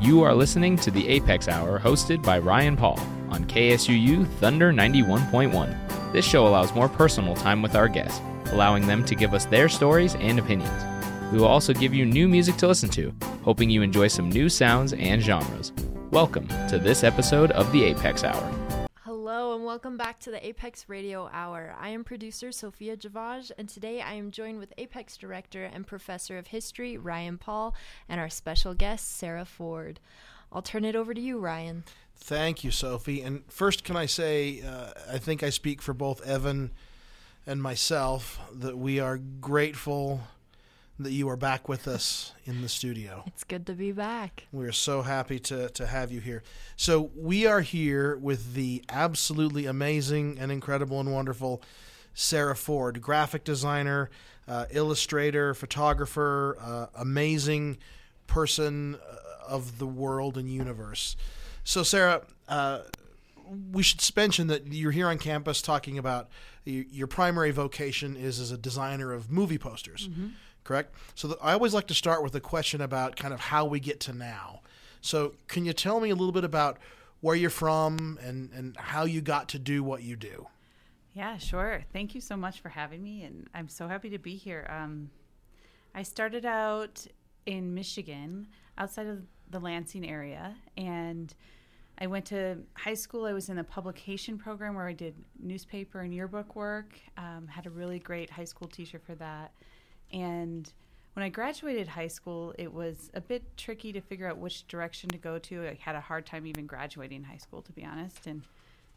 You are listening to the Apex Hour hosted by Ryan Paul on KSUU Thunder 91.1. This show allows more personal time with our guests, allowing them to give us their stories and opinions. We will also give you new music to listen to, hoping you enjoy some new sounds and genres. Welcome to this episode of the Apex Hour. And welcome back to the Apex Radio Hour. I am producer Sophia Javaj, and today I am joined with Apex director and professor of history Ryan Paul and our special guest Sarah Ford. I'll turn it over to you, Ryan. Thank you, Sophie. And first, can I say, uh, I think I speak for both Evan and myself that we are grateful that you are back with us in the studio. It's good to be back. We are so happy to, to have you here. So, we are here with the absolutely amazing and incredible and wonderful Sarah Ford, graphic designer, uh, illustrator, photographer, uh, amazing person uh, of the world and universe. So, Sarah, uh, we should mention that you're here on campus talking about your primary vocation is as a designer of movie posters. Mm-hmm correct? So the, I always like to start with a question about kind of how we get to now. So can you tell me a little bit about where you're from and, and how you got to do what you do? Yeah, sure. Thank you so much for having me, and I'm so happy to be here. Um, I started out in Michigan, outside of the Lansing area, and I went to high school. I was in a publication program where I did newspaper and yearbook work. Um, had a really great high school teacher for that. And when I graduated high school, it was a bit tricky to figure out which direction to go to. I had a hard time even graduating high school, to be honest. And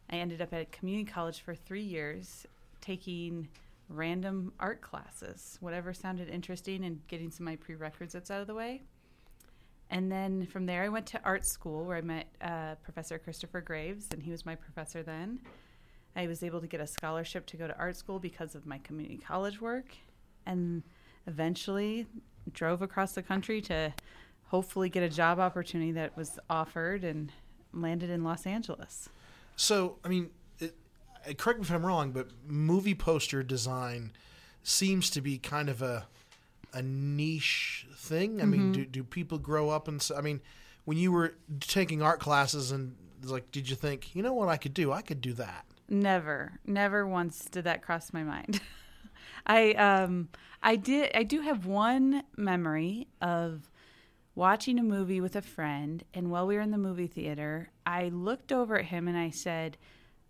I ended up at community college for three years taking random art classes, whatever sounded interesting, and getting some of my prerequisites out of the way. And then from there, I went to art school where I met uh, Professor Christopher Graves, and he was my professor then. I was able to get a scholarship to go to art school because of my community college work. And eventually drove across the country to hopefully get a job opportunity that was offered and landed in Los Angeles. So, I mean, it, correct me if I'm wrong, but movie poster design seems to be kind of a a niche thing. I mm-hmm. mean, do, do people grow up and I mean, when you were taking art classes and like, did you think, you know what I could do? I could do that. Never, never once did that cross my mind. I um I did I do have one memory of watching a movie with a friend and while we were in the movie theater, I looked over at him and I said,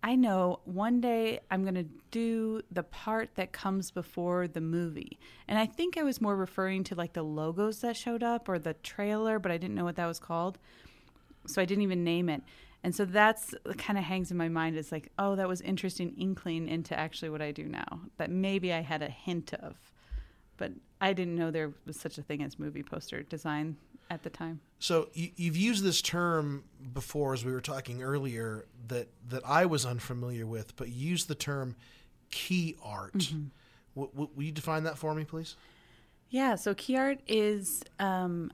I know one day I'm going to do the part that comes before the movie. And I think I was more referring to like the logos that showed up or the trailer, but I didn't know what that was called. So I didn't even name it. And so that's kind of hangs in my mind as like, oh, that was interesting inkling into actually what I do now that maybe I had a hint of. But I didn't know there was such a thing as movie poster design at the time. So you, have used this term before, as we were talking earlier, that that I was unfamiliar with, but you used the term key art. Mm-hmm. W- w- will you define that for me, please? Yeah. So key art is um,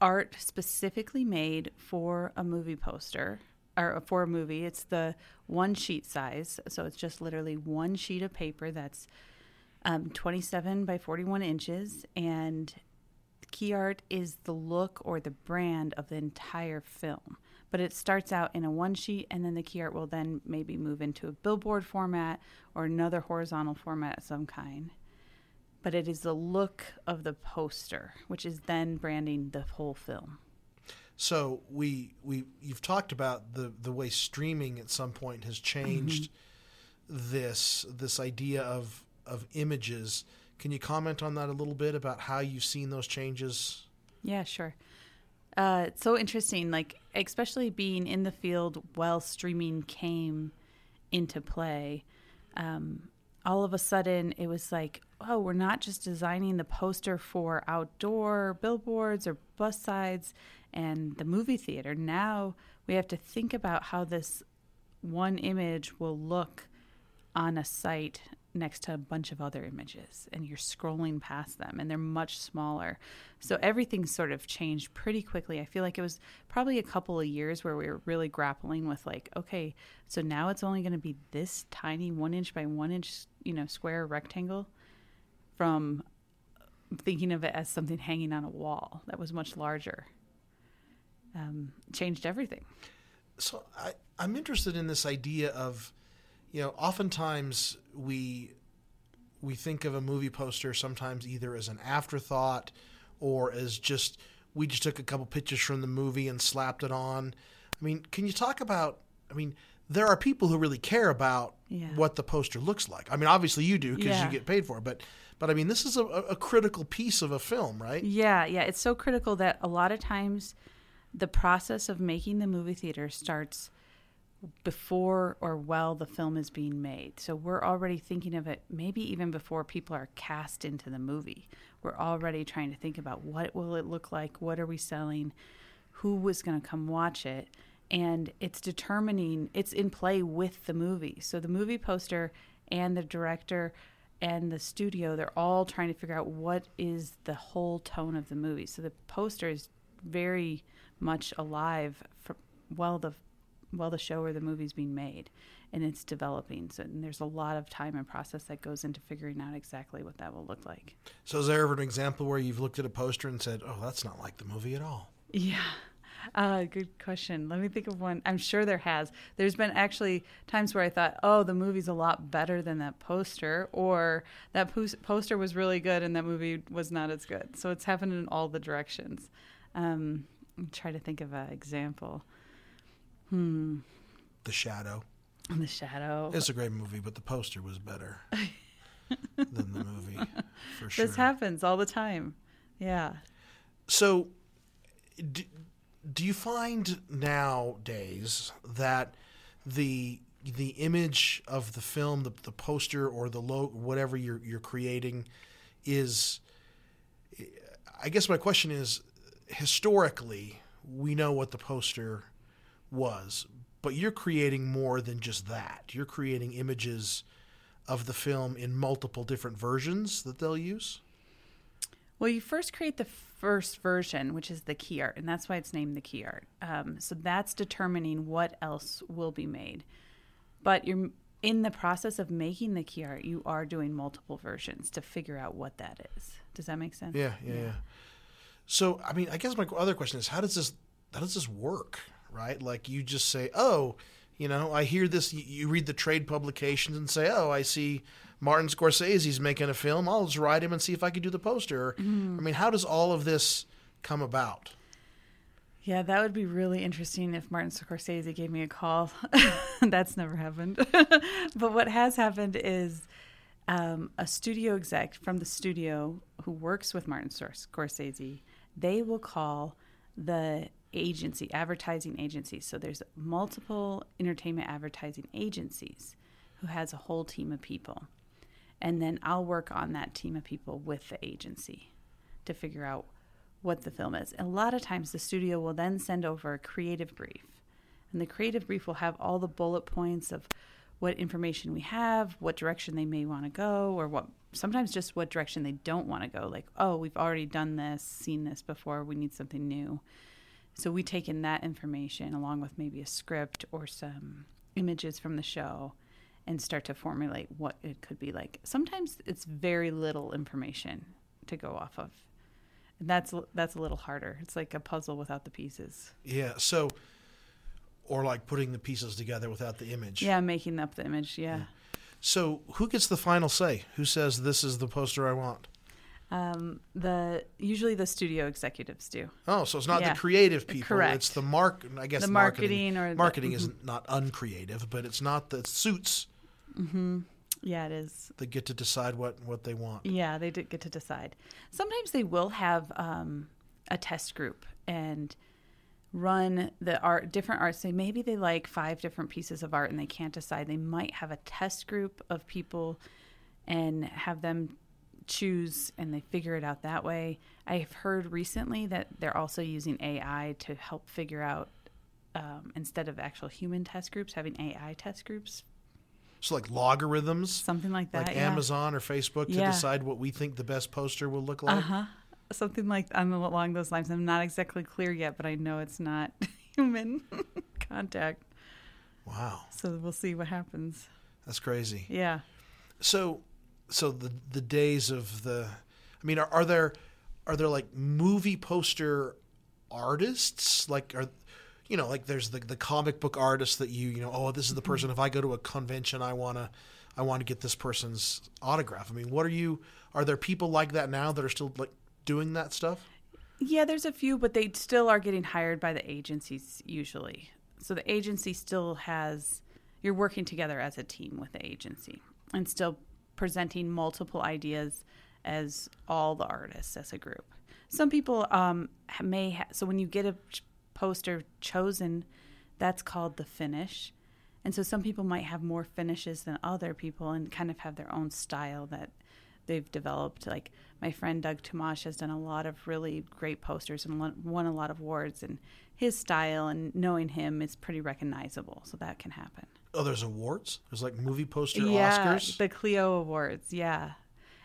art specifically made for a movie poster or for a movie. It's the one sheet size, so it's just literally one sheet of paper that's um, 27 by 41 inches, and key art is the look or the brand of the entire film. But it starts out in a one sheet, and then the key art will then maybe move into a billboard format or another horizontal format of some kind. But it is the look of the poster, which is then branding the whole film. So we we you've talked about the the way streaming at some point has changed mm-hmm. this this idea of of images. Can you comment on that a little bit about how you've seen those changes? Yeah, sure. Uh, it's so interesting, like especially being in the field while streaming came into play. Um, all of a sudden, it was like, oh, we're not just designing the poster for outdoor billboards or bus sides and the movie theater. Now we have to think about how this one image will look on a site next to a bunch of other images and you're scrolling past them and they're much smaller. So everything's sort of changed pretty quickly. I feel like it was probably a couple of years where we were really grappling with like, okay, so now it's only going to be this tiny one inch by one inch, you know, square rectangle from thinking of it as something hanging on a wall that was much larger um, changed everything. So I, I'm interested in this idea of, you know, oftentimes we we think of a movie poster sometimes either as an afterthought or as just we just took a couple pictures from the movie and slapped it on. I mean, can you talk about? I mean, there are people who really care about Yeah. what the poster looks like. I mean, obviously you do because Yeah. you get paid for it, but but I mean, this is a, a critical piece of a film, right? Yeah, yeah. It's so critical that a lot of times the process of making the movie theater starts before or while the film is being made. So we're already thinking of it maybe even before people are cast into the movie. We're already trying to think about what will it look like, what are we selling, who was going to come watch it, and it's determining it's in play with the movie. So the movie poster and the director and the studio they're all trying to figure out what is the whole tone of the movie. So the poster is very much alive for, while the while the show or the movie's being made and it's developing. So and there's a lot of time and process that goes into figuring out exactly what that will look like. So is there ever an example where you've looked at a poster and said, "Oh, that's not like the movie at all"? Yeah. Uh, good question. Let me think of one. I'm sure there has. There's been actually times where I thought, oh, the movie's a lot better than that poster, or that pos- poster was really good and that movie was not as good. So it's happened in all the directions. Um, I'm trying to think of an example. Hmm. The Shadow. The Shadow. It's a great movie, but the poster was better than the movie for sure. This happens all the time. Yeah. So, do, do you find nowadays that the the image of the film, the, the poster or the logo, whatever you're you're creating, is? I guess my question is, historically, we know what the poster was, but you're creating more than just that. You're creating images of the film in multiple different versions that they'll use. Well, you first create the first version, which is the key art, and that's why it's named the key art. Um, so that's determining what else will be made. But you're in the process of making the key art, you are doing multiple versions to figure out what that is. Does that make sense? Yeah, yeah, yeah. So, I mean, I guess my other question is, how does this how does this work? Right? Like you just say, oh, you know, I hear this. You read the trade publications and say, oh, I see Martin Scorsese's making a film. I'll just write him and see if I can do the poster. I mean, how does all of this come about? Yeah, that would be really interesting if Martin Scorsese gave me a call. That's never happened. but what has happened is um, a studio exec from the studio who works with Martin Scorsese, they will call the agency, advertising agency. So there's multiple entertainment advertising agencies who has a whole team of people. And then I'll work on that team of people with the agency to figure out what the film is. A lot of times the studio will then send over a creative brief. And the creative brief will have all the bullet points of what information we have, what direction they may want to go, or what sometimes just what direction they don't want to go. Like, oh, we've already done this, seen this before, we need something new. So we take in that information along with maybe a script or some images from the show and start to formulate what it could be like. Sometimes it's very little information to go off of. And that's that's a little harder. It's like a puzzle without the pieces. Yeah. So, or like putting the pieces together without the image. Yeah, making up the image. Yeah. So, who gets the final say? Who says this is the poster I want? Um, the usually the studio executives do. Oh, so it's not Yeah. the creative people. Correct. It's the mark. I guess The marketing. marketing or the- marketing mhm. is not uncreative, but it's not the suits Yeah, it is. They get to decide what what they want. Yeah, they did get to decide. Sometimes they will have um, a test group and run the art different art say maybe they like five different pieces of art and they can't decide they might have a test group of people and have them choose and they figure it out that way i've heard recently that they're also using ai to help figure out um, instead of actual human test groups having ai test groups So like logarithms, something like that like yeah. Amazon or Facebook, to Yeah. decide what we think the best poster will look like. Uh-huh. Something like I'm along those lines. I'm not exactly clear yet, but I know it's not human contact. Wow, So we'll see what happens. that's crazy. Yeah. So, so the the days of the, I mean, are, are there are there like movie poster artists? Like are you know, like there's the the comic book artists that you you know, oh, this is the person. If I go to a convention, I wanna I want to get this person's autograph. I mean, what are you? Are there people like that now that are still like doing that stuff? Yeah, there's a few, but they still are getting hired by the agencies usually. So the agency still has you're working together as a team with the agency and still presenting multiple ideas as all the artists as a group. Some people um, may ha- so when you get a poster chosen, that's called the finish. And so some people might have more finishes than other people and kind of have their own style that they've developed. Like my friend Doug Tomash has done a lot of really great posters and won a lot of awards, and his style and knowing him is pretty recognizable. So that can happen. Oh, there's awards. There's like movie poster yeah, Oscars. the Clio Awards. Yeah,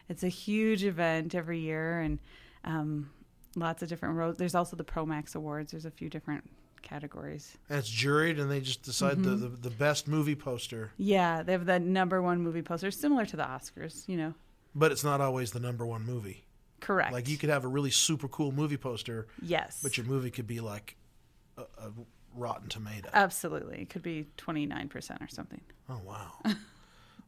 it's a huge event every year, and um, lots of different roads. There's also the Promax Awards. There's a few different categories. And it's juried, and they just decide mm-hmm. the, the, the best movie poster. Yeah, they have the number one movie poster, similar to the Oscars. You know, but it's not always the number one movie. Correct. Like you could have a really super cool movie poster. Yes. But your movie could be like a, a Rotten Tomato. Absolutely, it could be twenty nine percent or something. Oh wow.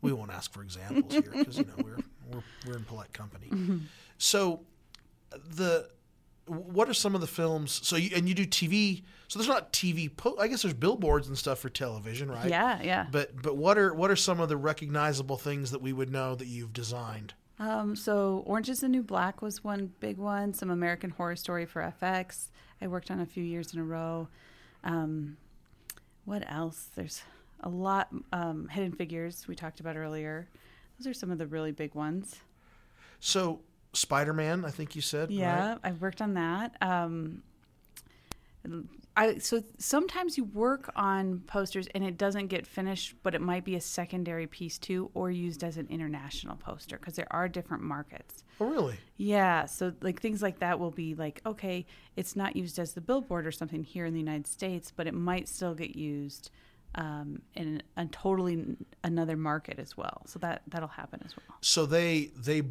we won't ask for examples here because you know we're, we're we're in polite company. Mm-hmm. So the what are some of the films? So you, and you do TV. So there's not TV. Po- I guess there's billboards and stuff for television, right? Yeah, yeah. But but what are what are some of the recognizable things that we would know that you've designed? Um, so Orange is the New Black was one big one. Some American Horror Story for FX. I worked on a few years in a row. Um, what else? There's a lot. Um, Hidden Figures we talked about earlier. Those are some of the really big ones. So Spider Man, I think you said. Yeah, right? I've worked on that. Um, I so sometimes you work on posters and it doesn't get finished, but it might be a secondary piece too, or used as an international poster because there are different markets. Oh, really? Yeah. So like things like that will be like, okay, it's not used as the billboard or something here in the United States, but it might still get used um, in a totally another market as well. So that that'll happen as well. So they they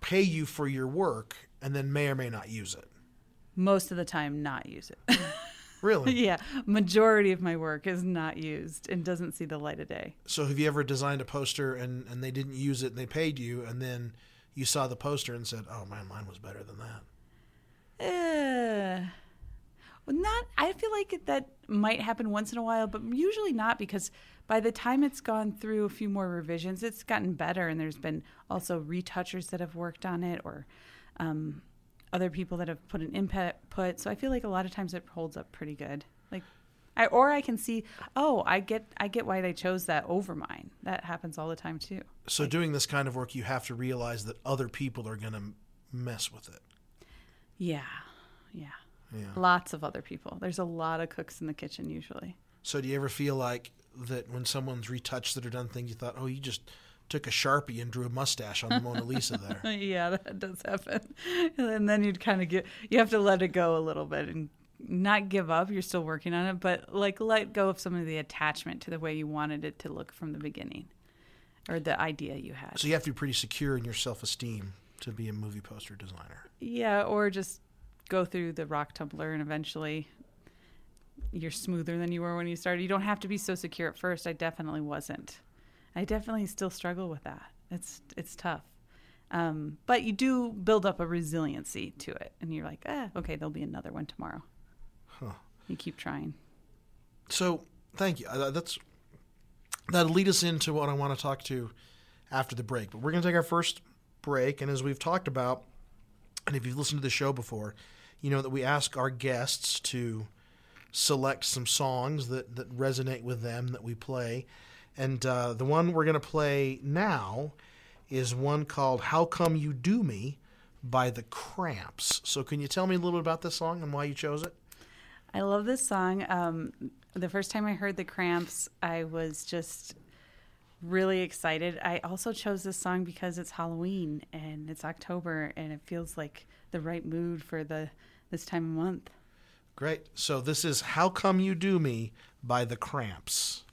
pay you for your work and then may or may not use it. Most of the time, not use it. really? yeah. Majority of my work is not used and doesn't see the light of day. So, have you ever designed a poster and, and they didn't use it and they paid you, and then you saw the poster and said, "Oh man, mine was better than that." Uh, not. I feel like that might happen once in a while, but usually not because by the time it's gone through a few more revisions, it's gotten better, and there's been also retouchers that have worked on it, or um, other people that have put an input. So I feel like a lot of times it holds up pretty good. Like, I, or I can see, oh, I get, I get why they chose that over mine. That happens all the time too. So like, doing this kind of work, you have to realize that other people are going to mess with it. Yeah, yeah. Yeah. Lots of other people. There's a lot of cooks in the kitchen usually. So do you ever feel like that when someone's retouched it or done things, you thought, oh, you just took a sharpie and drew a mustache on the Mona Lisa there. yeah, that does happen. And then you'd kind of get you have to let it go a little bit and not give up. You're still working on it, but like let go of some of the attachment to the way you wanted it to look from the beginning, or the idea you had. So you have to be pretty secure in your self esteem to be a movie poster designer. Yeah, or just go through the rock tumbler and eventually you're smoother than you were when you started. You don't have to be so secure at first. I definitely wasn't. I definitely still struggle with that. It's it's tough. Um, but you do build up a resiliency to it, and you're like, ah, okay, there'll be another one tomorrow. Huh. You keep trying. So, thank you. Uh, that's that'll lead us into what I want to talk to after the break. But we're going to take our first break, and as we've talked about, and if you've listened to the show before, you know that we ask our guests to select some songs that, that resonate with them that we play. And uh, the one we're going to play now is one called How Come You Do Me by the Cramps. So, can you tell me a little bit about this song and why you chose it? I love this song. Um, the first time I heard the Cramps, I was just really excited. I also chose this song because it's Halloween and it's October and it feels like the right mood for the this time of month. Great. So this is How Come You Do Me by The Cramps.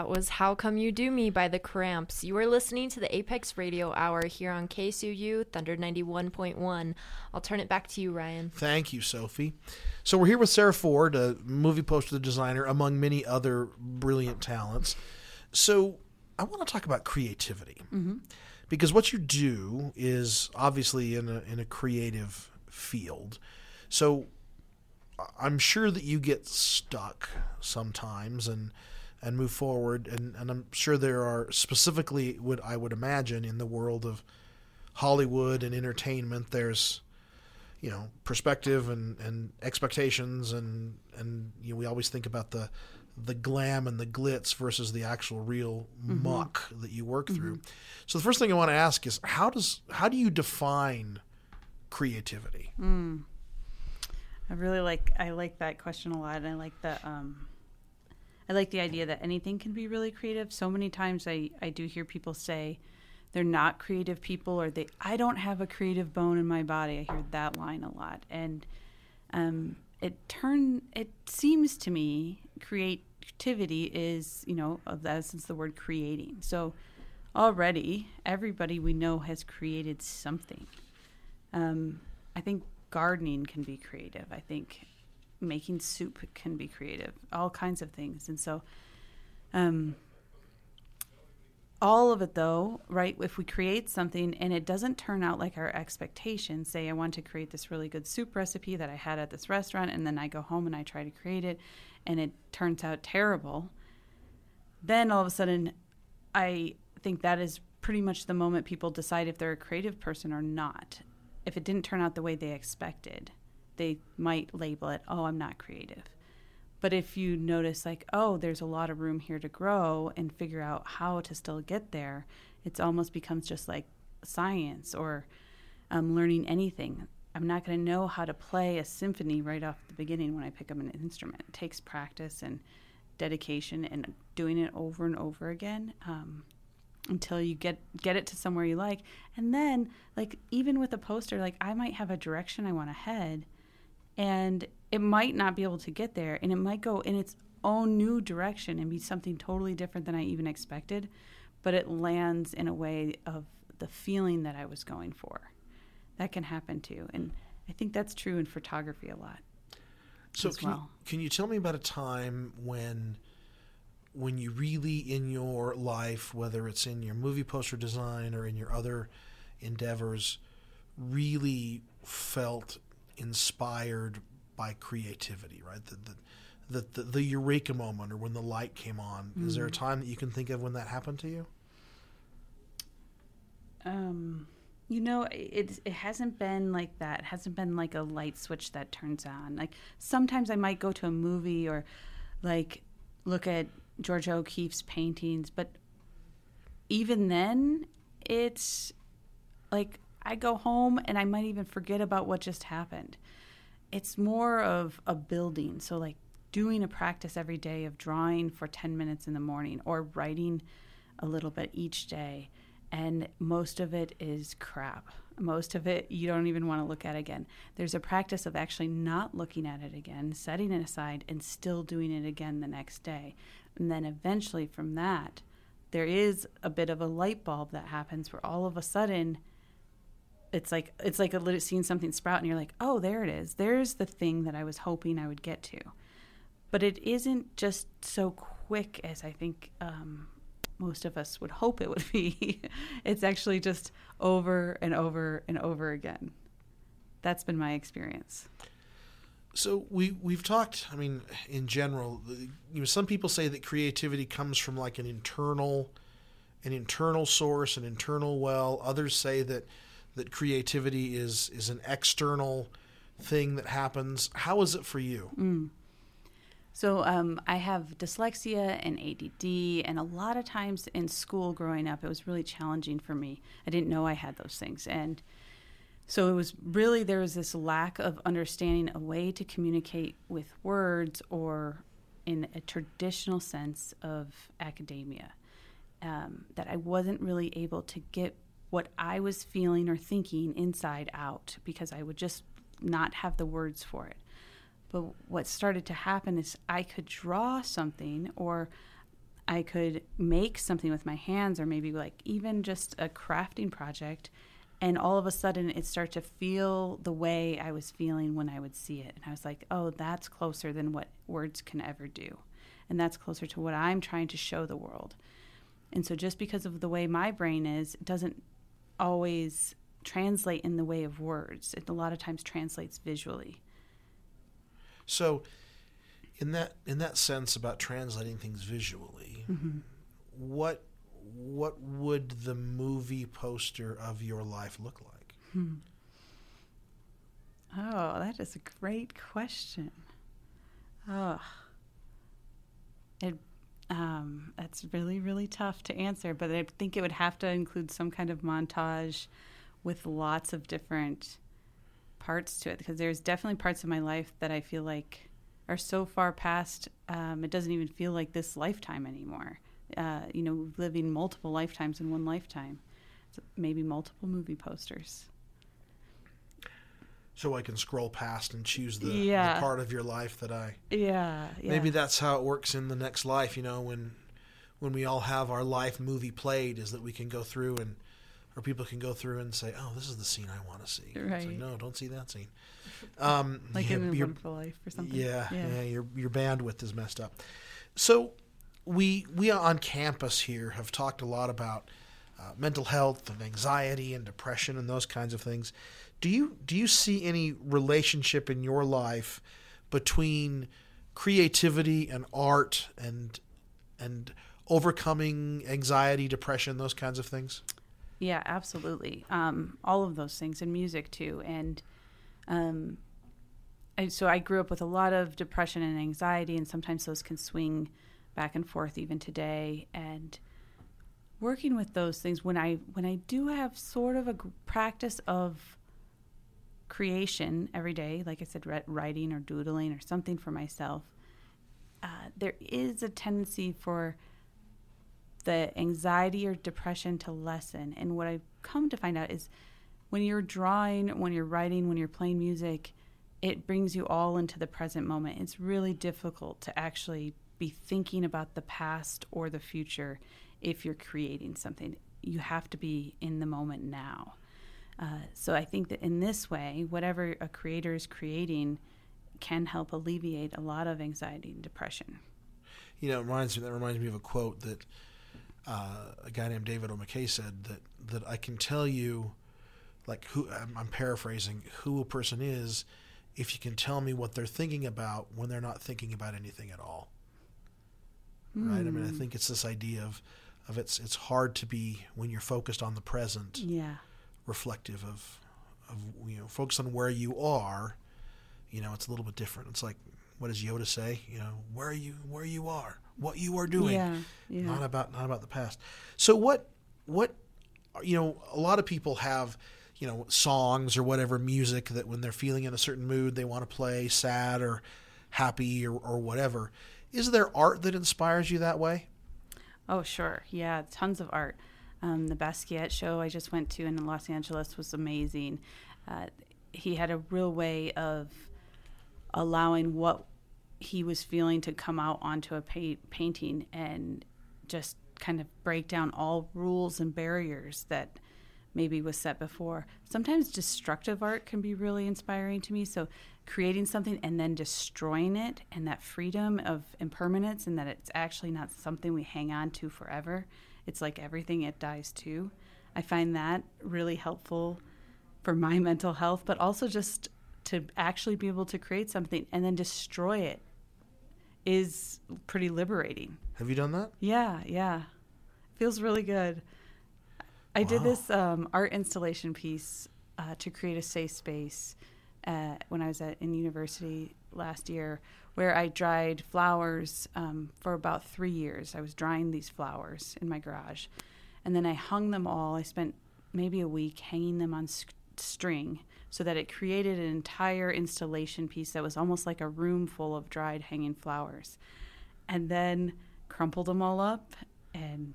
That was How Come You Do Me by The Cramps. You are listening to the Apex Radio Hour here on KSUU Thunder 91.1. I'll turn it back to you, Ryan. Thank you, Sophie. So we're here with Sarah Ford, a movie poster designer, among many other brilliant talents. So I want to talk about creativity mm-hmm. because what you do is obviously in a in a creative field. So I'm sure that you get stuck sometimes and and move forward and, and I'm sure there are specifically what I would imagine in the world of Hollywood and entertainment there's you know perspective and, and expectations and and you know, we always think about the the glam and the glitz versus the actual real mm-hmm. muck that you work through. Mm-hmm. So the first thing I want to ask is how does how do you define creativity? Mm. I really like I like that question a lot, and I like the um, I like the idea that anything can be really creative. So many times I I do hear people say they're not creative people, or they I don't have a creative bone in my body. I hear that line a lot, and um, it turn it seems to me creativity is you know of the essence the word creating. So already everybody we know has created something. Um, I think gardening can be creative. I think making soup can be creative. All kinds of things, and so, um, all of it though, right? If we create something and it doesn't turn out like our expectations, say I want to create this really good soup recipe that I had at this restaurant, and then I go home and I try to create it, and it turns out terrible. Then all of a sudden, I think that is pretty much the moment people decide if they're a creative person or not. If it didn't turn out the way they expected, they might label it, oh, I'm not creative. But if you notice, like, oh, there's a lot of room here to grow and figure out how to still get there, it almost becomes just like science or um, learning anything. I'm not going to know how to play a symphony right off the beginning when I pick up an instrument. It takes practice and dedication and doing it over and over again um, until you get get it to somewhere you like. And then, like even with a poster, like I might have a direction I want to head, and it might not be able to get there, and it might go in its own new direction and be something totally different than I even expected, but it lands in a way of the feeling that I was going for. That can happen too, and I think that's true in photography a lot. So can, well. you, can you tell me about a time when when you really in your life, whether it's in your movie poster design or in your other endeavors, really felt inspired by creativity, right? The the, the, the, the eureka moment or when the light came on. Is there a Mm-hmm. time that you can think of when that happened to you? Um, you know, it it hasn't been like that. It hasn't been like a light switch that turns on. Like sometimes I might go to a movie or like look at Georgia O'Keeffe's paintings, but even then, it's like I go home and I might even forget about what just happened. It's more of a building. So, like doing a practice every day of drawing for 10 minutes in the morning or writing a little bit each day. And most of it is crap. Most of it you don't even want to look at again. There's a practice of actually not looking at it again, setting it aside, and still doing it again the next day. And then eventually from that, there is a bit of a light bulb that happens where all of a sudden it's like it's like a little seeing something sprout and you're like oh there it is there's the thing that i was hoping i would get to but it isn't just so quick as i think um, most of us would hope it would be it's actually just over and over and over again that's been my experience So we we've talked. I mean, in general, you know, some people say that creativity comes from like an internal, an internal source, an internal well. Others say that that creativity is is an external thing that happens. How is it for you? So um, I have dyslexia and ADD, and a lot of times in school growing up, it was really challenging for me. I didn't know I had those things, and so it was really there was this lack of understanding a way to communicate with words or in a traditional sense of academia. Um, that I wasn't really able to get what I was feeling or thinking inside out because I would just not have the words for it. But what started to happen is I could draw something or I could make something with my hands or maybe like even just a crafting project and all of a sudden it started to feel the way I was feeling when I would see it and I was like, "Oh, that's closer than what words can ever do." And that's closer to what I'm trying to show the world. And so just because of the way my brain is, it doesn't always translate in the way of words. It a lot of times translates visually. So, in that in that sense about translating things visually, mm-hmm. what what would the movie poster of your life look like? Hmm. Oh, that is a great question. Oh, it um, that's really really tough to answer, but I think it would have to include some kind of montage with lots of different parts to it because there's definitely parts of my life that I feel like are so far past. Um, it doesn't even feel like this lifetime anymore. Uh, you know, living multiple lifetimes in one lifetime. So maybe multiple movie posters. So I can scroll past and choose the, Yeah. the part of your life that I Yeah, yeah. maybe that's how it works in the next life. You know, when when we all have our life movie played, is that we can go through and or people can go through and say, "Oh, this is the scene I want to see." It's like, Right. no, don't see that scene. Um, like yeah, in your- wonderful life or something. Yeah, yeah, your your bandwidth is messed up. So we we on campus here have talked a lot about uh, mental health and anxiety and depression and those kinds of things. Do you do you see any relationship in your life between creativity and art and and overcoming anxiety, depression, those kinds of things? Yeah, absolutely. Um, all of those things and music too. And um, I, so I grew up with a lot of depression and anxiety, and sometimes those can swing back and forth even today. And working with those things when I when I do have sort of a practice of creation every day, like I said, ri- writing or doodling or something for myself, uh, there is a tendency for the anxiety or depression to lessen. And what I've come to find out is when you're drawing, when you're writing, when you're playing music, it brings you all into the present moment. It's really difficult to actually be thinking about the past or the future if you're creating something. You have to be in the moment now. Uh, so I think that in this way, whatever a creator is creating can help alleviate a lot of anxiety and depression. You know, it reminds me that reminds me of a quote that uh, a guy named David O. McKay said that that I can tell you, like who I'm, I'm paraphrasing, who a person is if you can tell me what they're thinking about when they're not thinking about anything at all. Right? I mean, I think it's this idea of of it's it's hard to be when you're focused on the present, Yeah. Reflective of of you know focus on where you are. You know, it's a little bit different. It's like what does Yoda say? You know, where you where you are, what you are doing. Yeah, yeah. Not about not about the past. So what what you know, a lot of people have you know songs or whatever music that when they're feeling in a certain mood they want to play sad or happy or, or whatever. Is there art that inspires you that way? Oh, sure. Yeah, tons of art. Um, the Basquiat show I just went to in Los Angeles was amazing. Uh, he had a real way of allowing what he was feeling to come out onto a pa- painting and just kind of break down all rules and barriers that maybe was set before. Sometimes destructive art can be really inspiring to me. So creating something and then destroying it and that freedom of impermanence and that it's actually not something we hang on to forever. It's like everything it dies too. I find that really helpful for my mental health, but also just to actually be able to create something and then destroy it is pretty liberating. Have you done that? Yeah, yeah. Feels really good. I did this um, art installation piece uh, to create a safe space uh, when I was at in university last year, where I dried flowers um, for about three years. I was drying these flowers in my garage, and then I hung them all. I spent maybe a week hanging them on s- string so that it created an entire installation piece that was almost like a room full of dried hanging flowers and then crumpled them all up and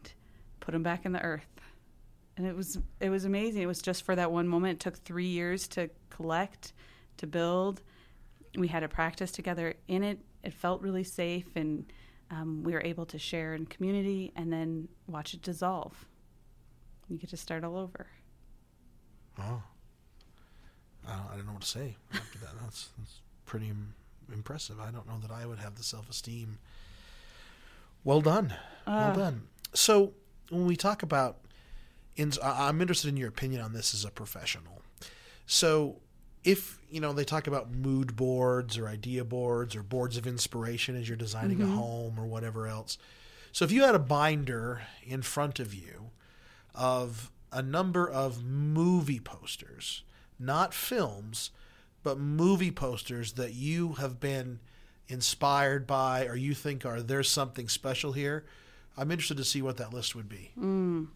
put them back in the earth. And it was it was amazing. It was just for that one moment. It took three years to collect, to build. We had a practice together in it. It felt really safe, and um, we were able to share in community, and then watch it dissolve. You get to start all over. Oh, I don't, I don't know what to say after that. That's, that's pretty Im- impressive. I don't know that I would have the self esteem. Well done, well Ah. done. So when we talk about, in, I'm interested in your opinion on this as a professional. So if you know they talk about mood boards or idea boards or boards of inspiration as you're designing a mm-hmm. home or whatever else. So if you had a binder in front of you of a number of movie posters, not films, but movie posters that you have been inspired by or you think are there's something special here. I'm interested to see what that list would be. Mm.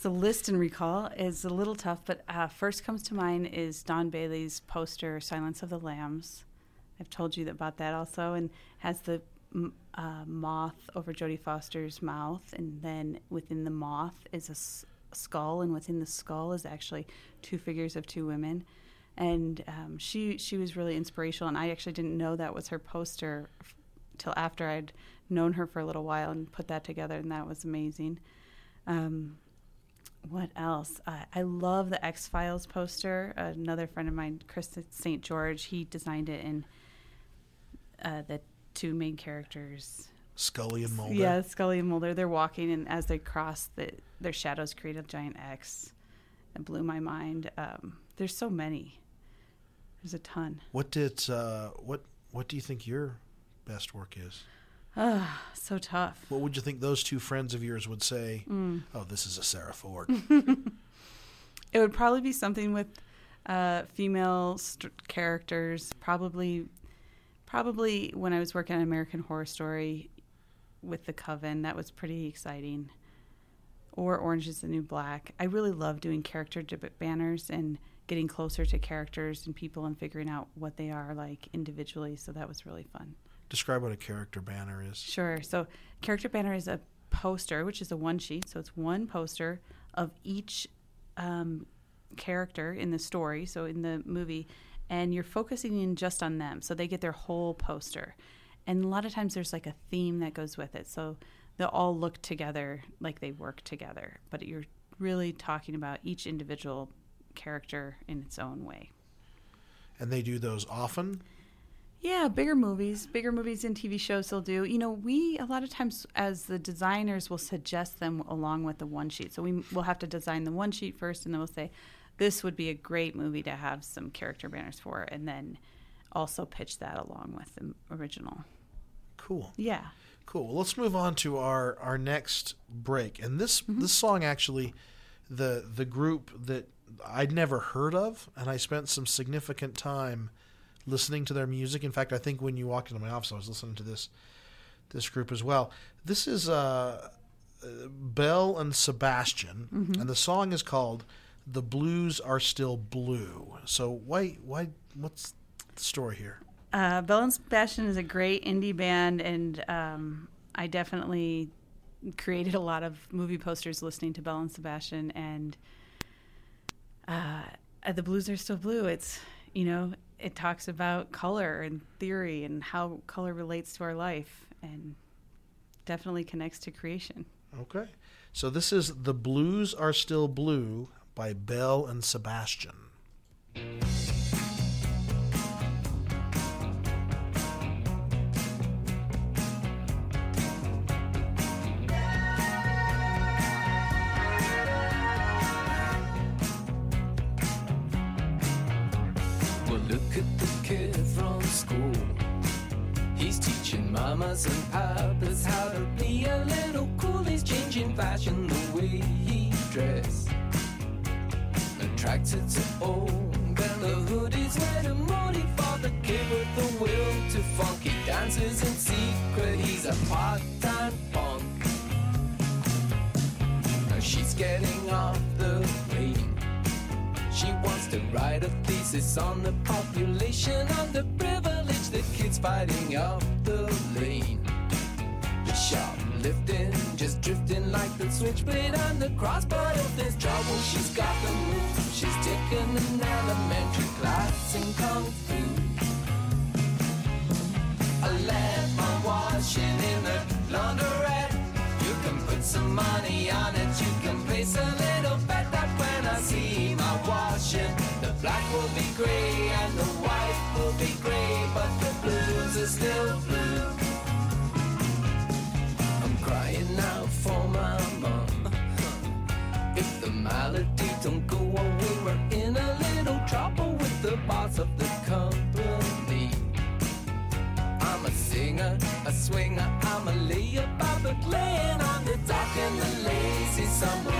So list and recall is a little tough, but uh, first comes to mind is Dawn Baillie's poster "Silence of the Lambs." I've told you about that also, and has the uh, moth over Jodie Foster's mouth, and then within the moth is a s- skull, and within the skull is actually two figures of two women. And um, she she was really inspirational, and I actually didn't know that was her poster f- till after I'd known her for a little while and put that together, and that was amazing. Um, what else? Uh, I love the X Files poster. another friend of mine, Chris St. George, he designed it, and uh, the two main characters, Scully and Mulder. yeah, Scully and Mulder, they're walking, and as they cross, the, their shadows create a giant X. It blew my mind. Um, there's so many. There's a ton. What did uh, what what do you think your best work is? Ah, so tough. What would you think those two friends of yours would say? Mm. Oh, this is a Sarah Ford. It would probably be something with uh, female st- characters. Probably, probably when I was working on American Horror Story with the Coven, that was pretty exciting. Or Orange is the New Black. I really love doing character banners and getting closer to characters and people and figuring out what they are like individually. So that was really fun. Describe what a character banner is. Sure. So, character banner is a poster, which is a one sheet. So, it's one poster of each um, character in the story, so in the movie, and you're focusing in just on them. So, they get their whole poster. And a lot of times there's like a theme that goes with it. So, they'll all look together like they work together, but you're really talking about each individual character in its own way. And they do those often. Yeah, bigger movies, bigger movies and TV shows they'll do. You know, we a lot of times as the designers will suggest them along with the one sheet. So we will have to design the one sheet first, and then we'll say this would be a great movie to have some character banners for, and then also pitch that along with the original. Cool. Yeah. Cool. Well, let's move on to our our next break. And this mm-hmm. this song actually, the the group that I'd never heard of, and I spent some significant time listening to their music. In fact, I think when you walked into my office, I was listening to this this group as well. This is uh, uh, Belle and Sebastian, and the song is called "The Blues Are Still Blue." So why why what's the story here? Uh, Belle and Sebastian is a great indie band, and um, I definitely created a lot of movie posters listening to Belle and Sebastian. And uh, uh, the blues are still blue. It's you know it talks about color and theory and how color relates to our life, and definitely connects to creation. Okay, so this is "The Blues Are Still Blue" by Belle and Sebastian. Fashion the way he dress. Attracted to old and the hoodies where the moody for the kid with the will to funky dances in secret. He's a part-time punk. Now she's getting off the plane. She wants to write a thesis on the population underprivileged, the kids fighting up the lane. The shoplifting, just drifting like the switchblade on the cross. But if there's trouble, she's got the move. She's taken an elementary class in kung fu. I left my washing in the laundrette. You can put some money on it. You can place a little bet that when I see my washing, the black will be gray and the white will be gray, but the blues are still blue. Crying out for my mom. If the malady don't go away, we're in a little trouble with the boss of the company. I'm a singer, a swinger, I'm a layup, but laying on the dock and the lazy sun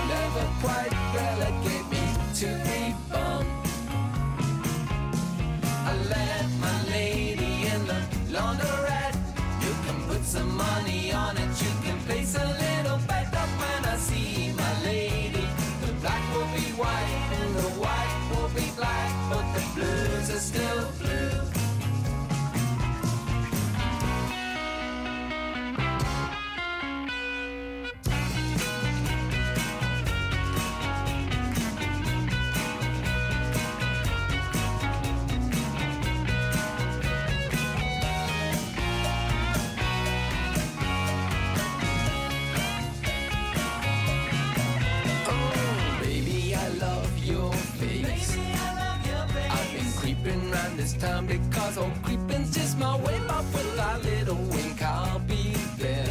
town because all creeping's just my way. But with a little wink, I'll be there.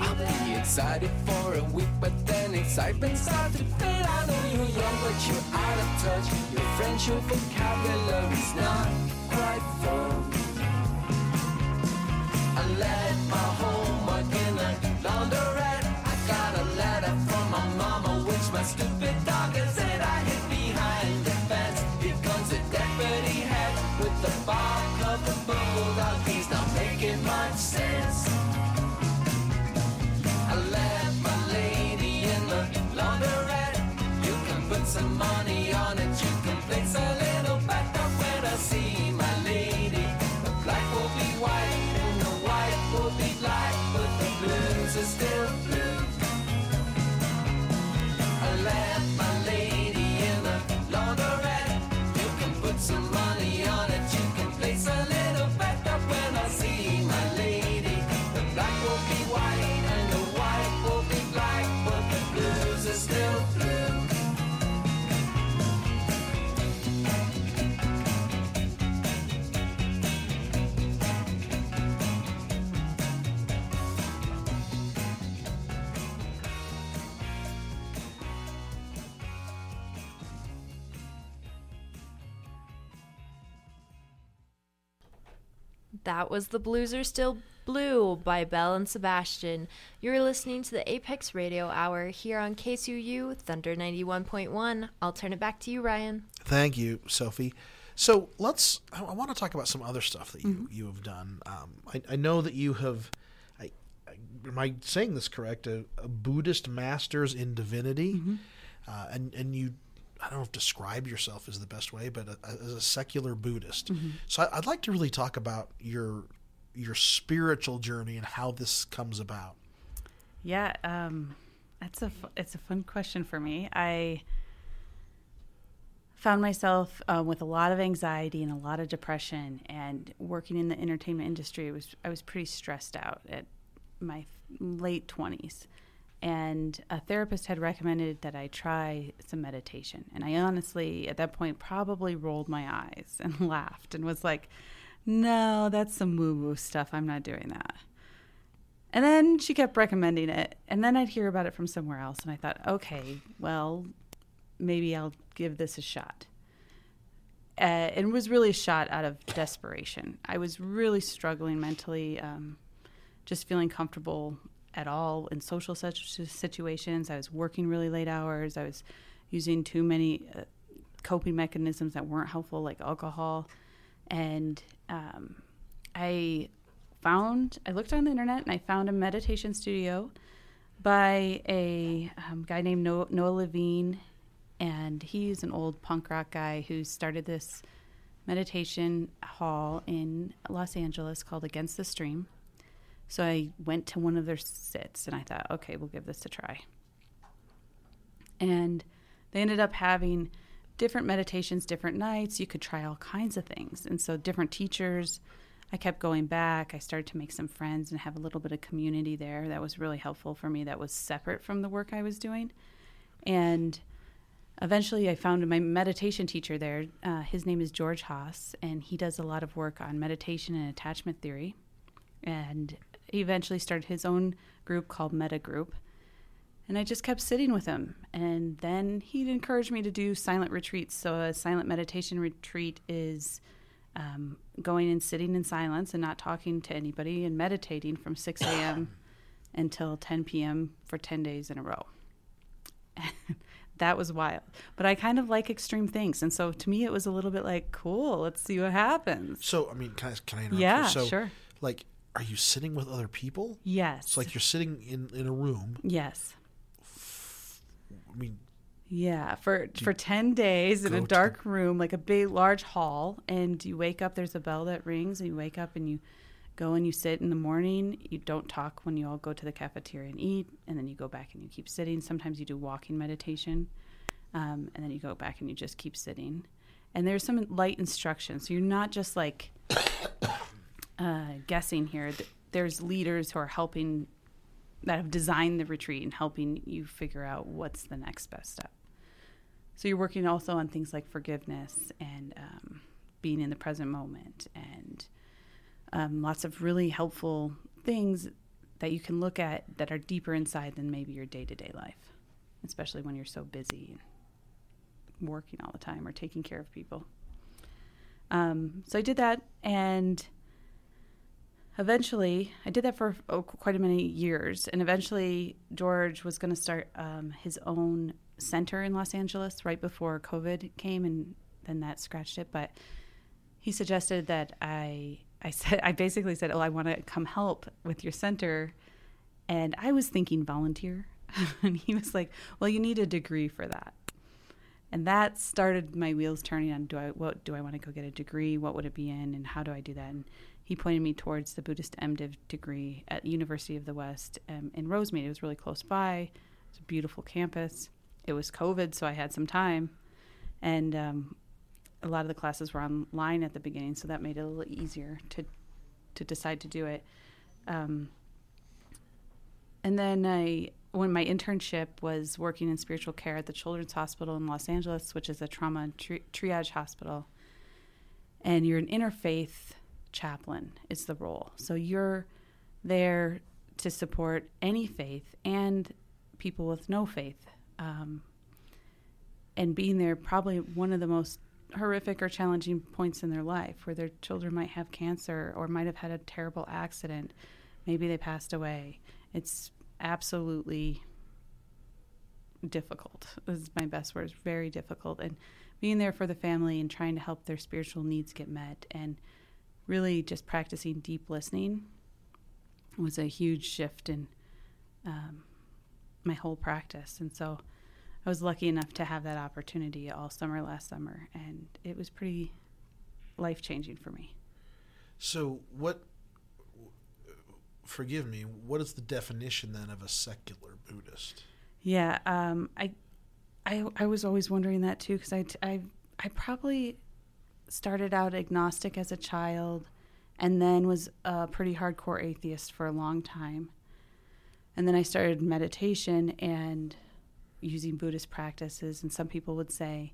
I'll be excited for a week, but then excitement starts to fade. I know you're young, but you're out of touch. Your French, your vocabulary's not quite full. I left my That was The Blues Are Still Blue by Belle and Sebastian. You're listening to the Apex Radio Hour here on KSUU Thunder 91.1. I'll turn it back to you, Ryan. Thank you, Sophie. So let's. I, I want to talk about some other stuff that you you have done. Um, I, I know that you have. I, I, am I saying this correct? A, a Buddhist master's in divinity, uh, and and you. I don't know if describe yourself is the best way, but a, as a secular Buddhist. So I, I'd like to really talk about your your spiritual journey and how this comes about. Yeah, um, that's a it's a fun question for me. I found myself uh, with a lot of anxiety and a lot of depression, and working in the entertainment industry. Was I was pretty stressed out at my late twenties, and a therapist had recommended that I try some meditation. And I honestly, at that point, probably rolled my eyes and laughed and was like, "No, that's some woo woo stuff. I'm not doing that." And then she kept recommending it. And then I'd hear about it from somewhere else. And I thought, okay, well, maybe I'll give this a shot. Uh, and it was really a shot out of desperation. I was really struggling mentally, um, just feeling comfortable at all in social situ- situations. I was working really late hours. I was using too many uh, coping mechanisms that weren't helpful, like alcohol. And um, I found I looked on the internet and I found a meditation studio by a um, guy named Noah, Noah Levine, and he's an old punk rock guy who started this meditation hall in Los Angeles called Against the Stream. So I went to one of their sits and I thought, okay, we'll give this a try. And they ended up having different meditations, different nights. You could try all kinds of things. And so different teachers. I kept going back. I started to make some friends and have a little bit of community there. That was really helpful for me. That was separate from the work I was doing. And eventually I found my meditation teacher there. Uh, his name is George Haas, and he does a lot of work on meditation and attachment theory. And he eventually started his own group called Meta Group. And I just kept sitting with him. And then he'd encourage me to do silent retreats. So, a silent meditation retreat is um, going and sitting in silence and not talking to anybody and meditating from 6 a.m. until 10 p.m. for 10 days in a row. that was wild. But I kind of like extreme things. And so to me, it was a little bit like, cool, let's see what happens. So I mean, can I can I interrupt? Yeah, you? So, sure. Like, are you sitting with other people? Yes. It's like you're sitting in in a room. yes. I mean, Yeah, for for ten days in a to- dark room, like a big large hall, and you wake up. There's a bell that rings, and you wake up and you go and you sit in the morning. You don't talk when you all go to the cafeteria and eat, and then you go back and you keep sitting. Sometimes you do walking meditation, um, and then you go back and you just keep sitting. And there's some light instructions, so you're not just like uh, guessing here. Th- There's leaders who are helping that have designed the retreat and helping you figure out what's the next best step. So you're working also on things like forgiveness and um, being in the present moment and um, lots of really helpful things that you can look at that are deeper inside than maybe your day to day life, especially when you're so busy working all the time or taking care of people. Um, so I did that and eventually i did that for oh, quite a many years and eventually george was going to start um, his own center in los angeles right before covid came and then that scratched it but he suggested that i i said i basically said oh i want to come help with your center and i was thinking volunteer and he was like well you need a degree for that and that started my wheels turning on do I what do I want to go get a degree? What would it be in, and how do I do that? And he pointed me towards the Buddhist MDiv degree at University of the West um, in Rosemead. It was really close by. It's a beautiful campus. It was COVID, so I had some time, and um, a lot of the classes were online at the beginning, so that made it a little easier to to decide to do it. Um, and then I, when my internship was working in spiritual care at the Children's Hospital in Los Angeles, which is a trauma tri- triage hospital, and you're an interfaith chaplain is the role. So you're there to support any faith and people with no faith. Um, and being there, probably one of the most horrific or challenging points in their life where their children might have cancer or might have had a terrible accident. Maybe they passed away. It's absolutely difficult. This is my best word. It's very difficult. And being there for the family and trying to help their spiritual needs get met and really just practicing deep listening was a huge shift in um, my whole practice. And so I was lucky enough to have that opportunity all summer last summer, and it was pretty life changing for me. So what? Forgive me. What is the definition then of a secular Buddhist? Yeah, um, I, I, I was always wondering that too because I, I, I probably started out agnostic as a child, and then was a pretty hardcore atheist for a long time, and then I started meditation and using Buddhist practices, and some people would say,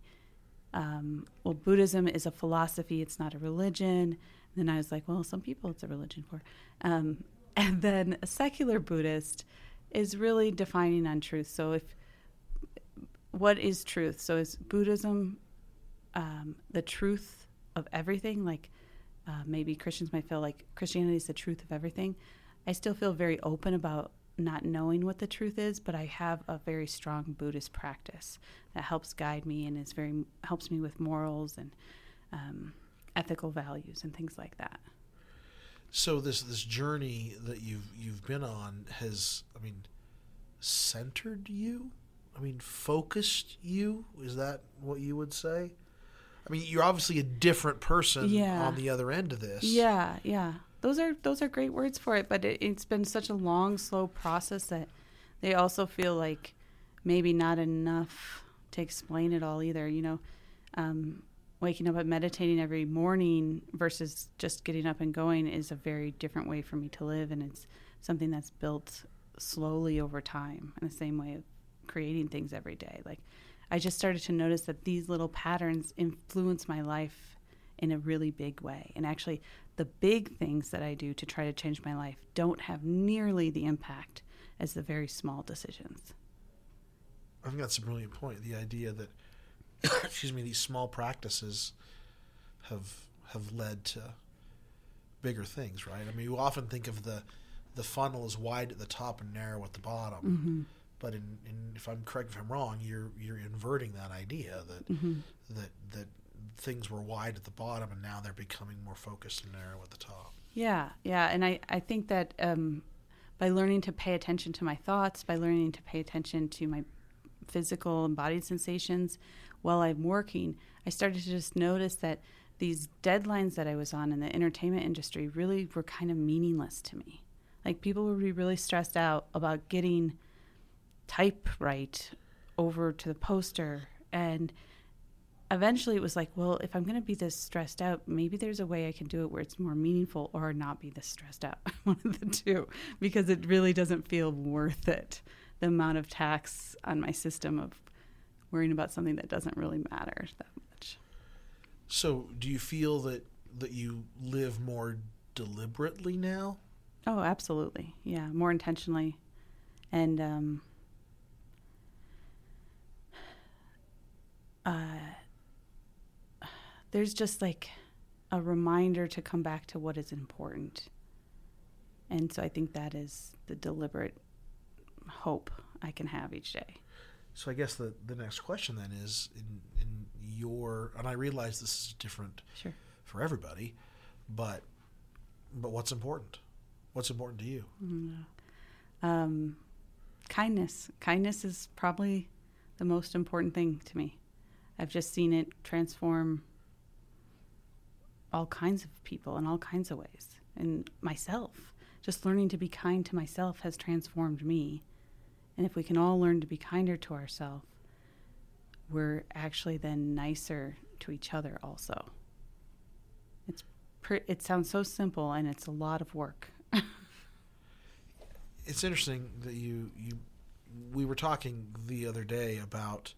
um, well, Buddhism is a philosophy; it's not a religion. And then I was like, well, some people it's a religion for, um, and then a secular Buddhist is really defining on truth. So if what is truth? So is Buddhism um, the truth of everything? Like uh, maybe Christians might feel like Christianity is the truth of everything. I still feel very open about not knowing what the truth is, but I have a very strong Buddhist practice that helps guide me and is very helps me with morals and um, ethical values and things like that. So this this journey that you've you've been on has, I mean, centered you. I mean, focused you. Is that what you would say? I mean, you're obviously a different person Yeah. on the other end of this. Yeah, yeah. Those are those are great words for it, but it, it's been such a long, slow process that they also feel like maybe not enough to explain it all either. You know, um, waking up and meditating every morning versus just getting up and going is a very different way for me to live, and it's something that's built slowly over time in the same way of creating things every day. Like I just started to notice that these little patterns influence my life in a really big way. And actually, the big things that I do to try to change my life don't have nearly the impact as the very small decisions. I think that's a brilliant point. The idea that, excuse me, these small practices have have led to bigger things, right? I mean, you often think of the the funnel as wide at the top and narrow at the bottom. Mm-hmm. But in, in, if I'm correct, if I'm wrong, you're you're inverting that idea that Mm-hmm. that that things were wide at the bottom and now they're becoming more focused and narrow at the top. Yeah, yeah, and I I think that um, by learning to pay attention to my thoughts, by learning to pay attention to my physical and body sensations while I'm working, I started to just notice that these deadlines that I was on in the entertainment industry really were kind of meaningless to me. Like people would be really stressed out about getting type right over to the poster and eventually it was like, well, if I'm going to be this stressed out, maybe there's a way I can do it where it's more meaningful or not be this stressed out. One of the two, because it really doesn't feel worth it. The amount of tax on my system of worrying about something that doesn't really matter that much. So, do you feel that that you live more deliberately now? Oh, absolutely. Yeah, more intentionally. And um, uh, there's just like a reminder to come back to what is important. And so I think that is the deliberate hope I can have each day. So I guess the the next question then is in in your and I realize this is different Sure. for everybody, but but what's important? What's important to you? Um, kindness. Kindness is probably the most important thing to me. I've just seen it transform all kinds of people in all kinds of ways. And myself, just learning to be kind to myself has transformed me. And if we can all learn to be kinder to ourselves, we're actually then nicer to each other also. It's it sounds so simple and it's a lot of work. It's interesting that you you we were talking the other day about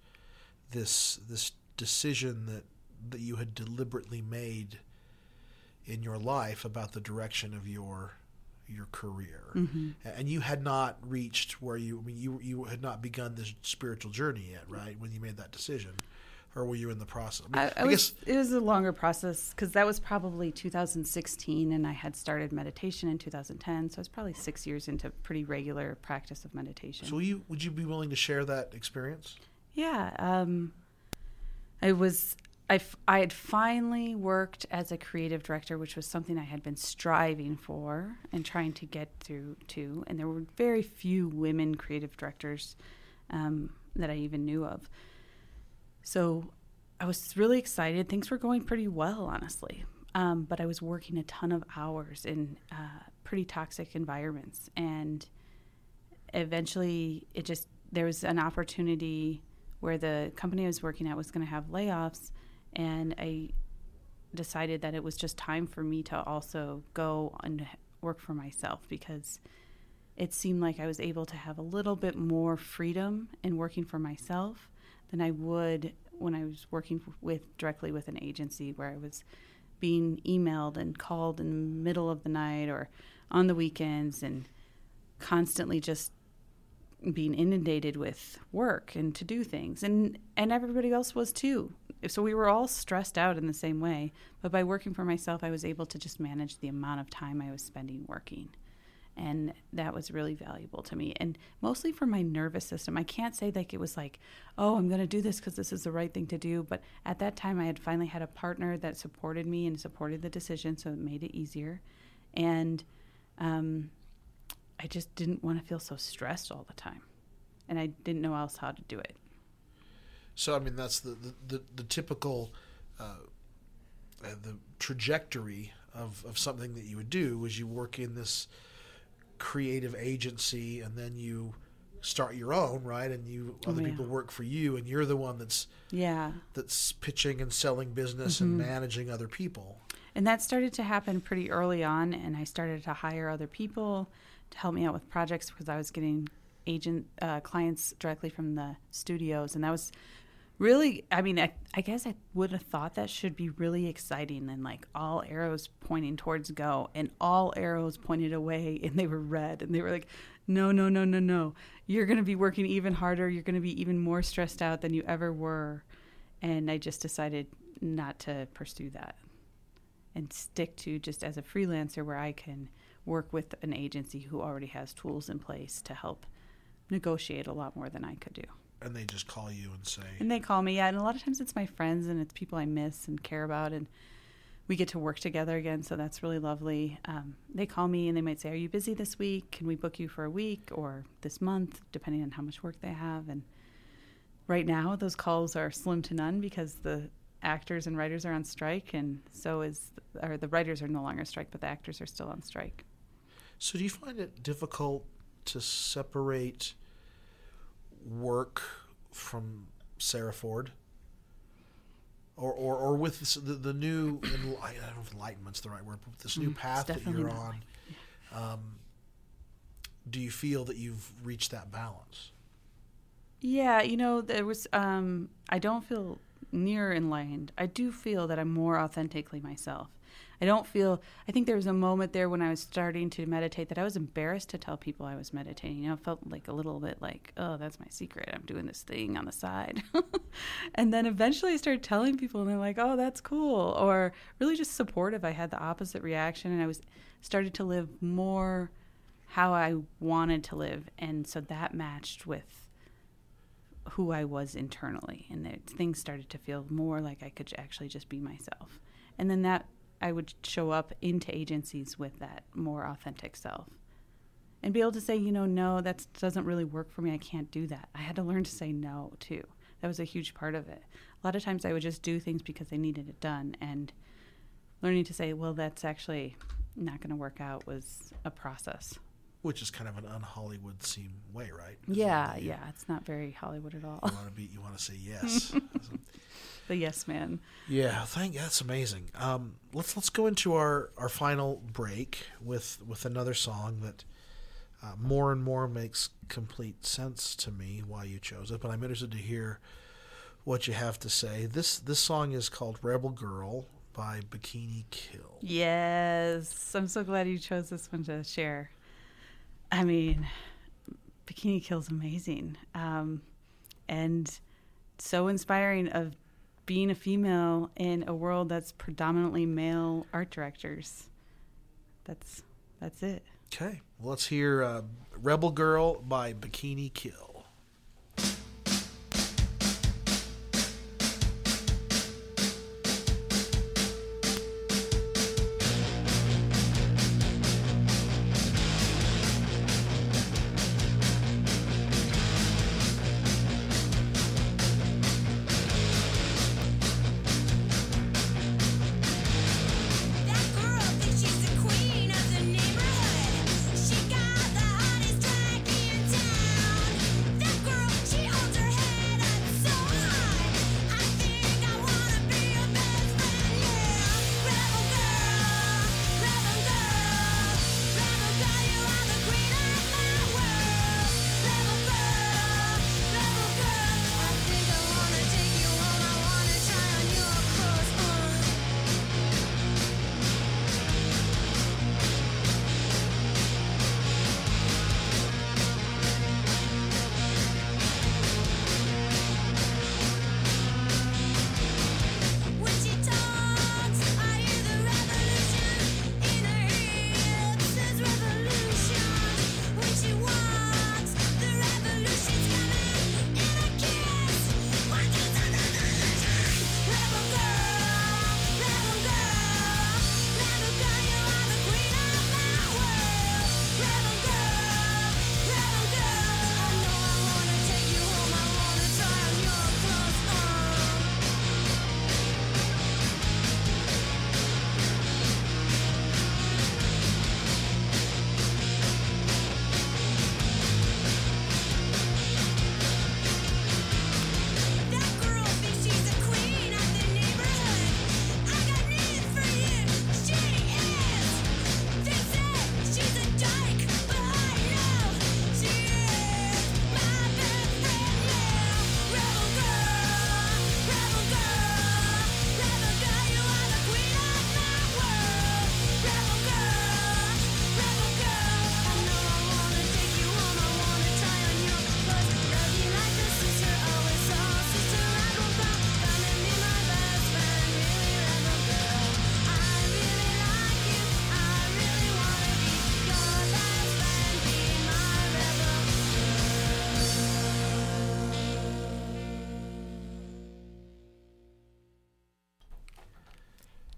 this this decision that that you had deliberately made in your life about the direction of your your career, mm-hmm. and you had not reached where you I mean you you had not begun this spiritual journey yet, right? When you made that decision, or were you in the process? I, mean, I, I was, it was a longer process because that was probably 2016, and I had started meditation in 2010. So it's probably six years into pretty regular practice of meditation. So, will you would you be willing to share that experience? Yeah, um, I was I, f- I had finally worked as a creative director, which was something I had been striving for and trying to get through to. And there were very few women creative directors um, that I even knew of. So I was really excited. Things were going pretty well, honestly. Um, but I was working a ton of hours in uh, pretty toxic environments. And eventually, it just, there was an opportunity where the company I was working at was going to have layoffs and I decided that it was just time for me to also go and work for myself because it seemed like I was able to have a little bit more freedom in working for myself than I would when I was working with directly with an agency where I was being emailed and called in the middle of the night or on the weekends and constantly just being inundated with work and to do things. And and everybody else was too. So we were all stressed out in the same way. But by working for myself i was able to just manage the amount of time i was spending working. And that was really valuable to me. And mostly for my nervous system. I can't say like it was like oh i'm going to do this because this is the right thing to do. But at that time i had finally had a partner that supported me and supported the decision so it made it easier. And um, I just didn't want to feel so stressed all the time. And I didn't know else how to do it. So I mean, that's the the, the, the typical uh, uh, the trajectory of, of something that you would do is you work in this creative agency and then you start your own right and you other yeah. people work for you and you're the one that's Yeah. that's pitching and selling business and managing other people And that started to happen pretty early on. And I started to hire other people help me out with projects because I was getting agent uh, clients directly from the studios. And that was really, I mean, I, I guess I would have thought that should be really exciting and like all arrows pointing towards go and all arrows pointed away and they were red. And they were like, no, no, no, no, no. You're going to be working even harder. You're going to be even more stressed out than you ever were. And I just decided not to pursue that and stick to just as a freelancer where I can work with an agency who already has tools in place to help negotiate a lot more than I could do. and they just call you and say And they call me, yeah, and a lot of times it's my friends and it's people I miss and care about and we get to work together again, so that's really lovely. Um, they call me and they might say, "Are you busy this week? Can we book you for a week or this month, depending on how much work they have?" And right now, those calls are slim to none because the actors and writers are on strike, and so is or the writers are no longer on strike, but the actors are still on strike. So, do you find it difficult to separate work from Sarah Ford? Or, or, or with this, the, the new, I don't know if enlightenment's the right word, but with this new Mm, path that you're on, um, do you feel that you've reached that balance? Yeah, you know, there was. Um, I don't feel near enlightened. I do feel that I'm more authentically myself. I don't feel. I think there was a moment there when I was starting to meditate that I was embarrassed to tell people I was meditating. You know, it felt like a little bit like, oh, that's my secret. I'm doing this thing on the side. and then eventually I started telling people, and they're like, oh, that's cool, or really just supportive. I had the opposite reaction, and I was started to live more how I wanted to live, and so that matched with who I was internally, and that things started to feel more like I could actually just be myself. And then that I would show up into agencies with that more authentic self, and be able to say, you know, no, that doesn't really work for me. I can't do that. I had to learn to say no too. That was a huge part of it. A lot of times I would just do things because I needed it done, and learning to say, well, that's actually not going to work out was a process. Which is kind of an un-Hollywood seem way, right? Yeah, yeah, it's not very Hollywood at all. You want to be, you want to say yes. The yes man. Yeah, thank that's amazing. Um, let's let's go into our, our final break with with another song that uh, more and more makes complete sense to me why you chose it. But I'm interested to hear what you have to say. This this song is called "Rebel Girl" by Bikini Kill. Yes, I'm so glad you chose this one to share. I mean, Bikini Kill's amazing, um, and so inspiring of being a female in a world that's predominantly male art directors. That's that's it. Okay, well, let's hear uh, "Rebel Girl" by Bikini Kill.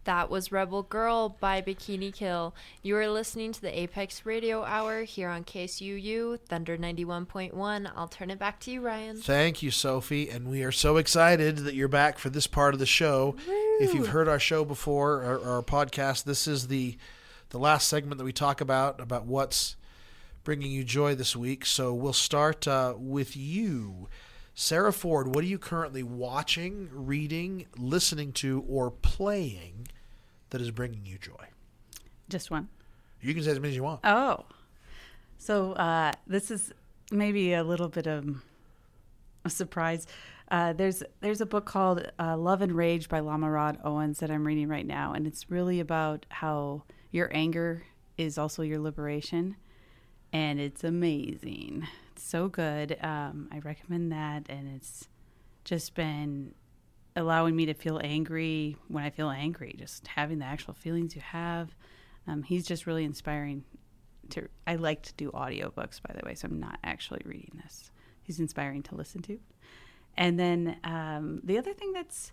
That was Rebel Girl by Bikini Kill. You are listening to the Apex Radio Hour here on KSUU, Thunder 91.1. I'll turn it back to you, Ryan. Thank you, Sophie. And we are so excited that you're back for this part of the show. If you've heard our show before or, or our podcast, this is the the last segment that we talk about about what's bringing you joy this week. So we'll start uh, with you, Sarah Ford. What are you currently watching, reading, listening to, or playing that is bringing you joy? Just one. You can say as many as you want. Oh, so uh, this is maybe a little bit of a surprise. Uh, there's there's a book called uh, Love and Rage by Lama Rod Owens that I'm reading right now, and it's really about how your anger is also your liberation, and it's amazing. It's so good. Um, I recommend that, and it's just been allowing me to feel angry when I feel angry, just having the actual feelings you have. Um, he's just really inspiring. To I like to do audiobooks, by the way, so I'm not actually reading this. He's inspiring to listen to. And then um, the other thing that's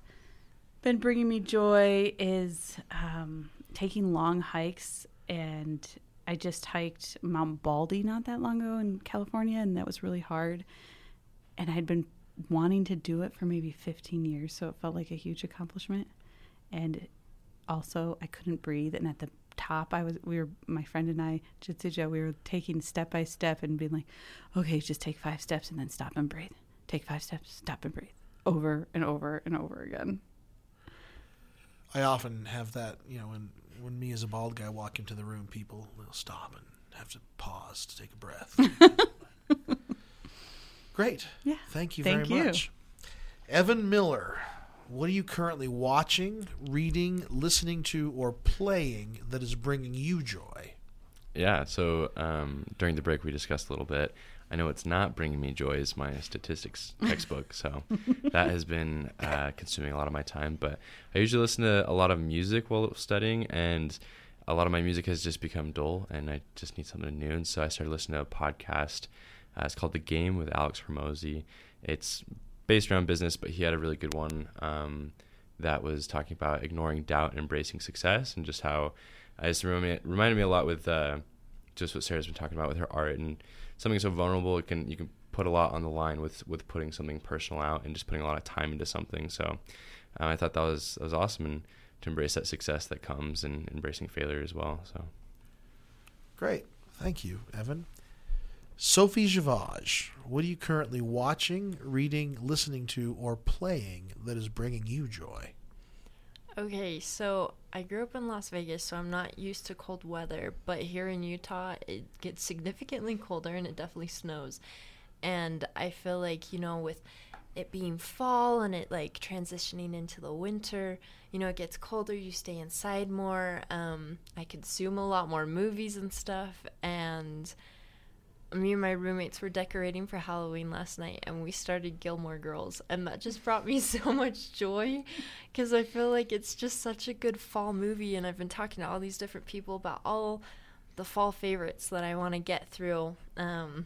been bringing me joy is um, taking long hikes. And I just hiked Mount Baldy not that long ago in California, and that was really hard. And I'd been wanting to do it for maybe 15 years, so it felt like a huge accomplishment. And also, I couldn't breathe, and at the top, I was we were my friend and I, Jitsuja, we were taking step by step and being like, okay, just take five steps and then stop and breathe. Take five steps, stop and breathe, over and over and over again. I often have that, you know, when when me as a bald guy walk into the room, people will stop and have to pause to take a breath. Great. Yeah. Thank you Thank very you. much. Evan Miller, what are you currently watching, reading, listening to, or playing that is bringing you joy? Yeah, so um, during the break we discussed a little bit. I know it's not bringing me joy is my statistics textbook, so that has been uh, consuming a lot of my time. But I usually listen to a lot of music while studying, and a lot of my music has just become dull, and I just need something new. And so I started listening to a podcast. Uh, it's called The Game with Alex Hormozi. It's based around business, but he had a really good one um, that was talking about ignoring doubt and embracing success, and just how I just reminded me, a lot with uh, just what Sarah's been talking about with her art and something so vulnerable. It can you can put a lot on the line with with putting something personal out and just putting a lot of time into something. So uh, I thought that was that was awesome and to embrace that success that comes and embracing failure as well. So Great. Thank you, Evan. Sophie Javage, what are you currently watching, reading, listening to, or playing that is bringing you joy? Okay, so I grew up in Las Vegas, so I'm not used to cold weather, but here in Utah, it gets significantly colder and it definitely snows. And I feel like, you know, with it being fall and it like transitioning into the winter, you know, it gets colder, you stay inside more. Um, I consume a lot more movies and stuff, and me and my roommates were decorating for Halloween last night and we started Gilmore Girls and that just brought me so much joy cuz I feel like it's just such a good fall movie and I've been talking to all these different people about all the fall favorites that I want to get through um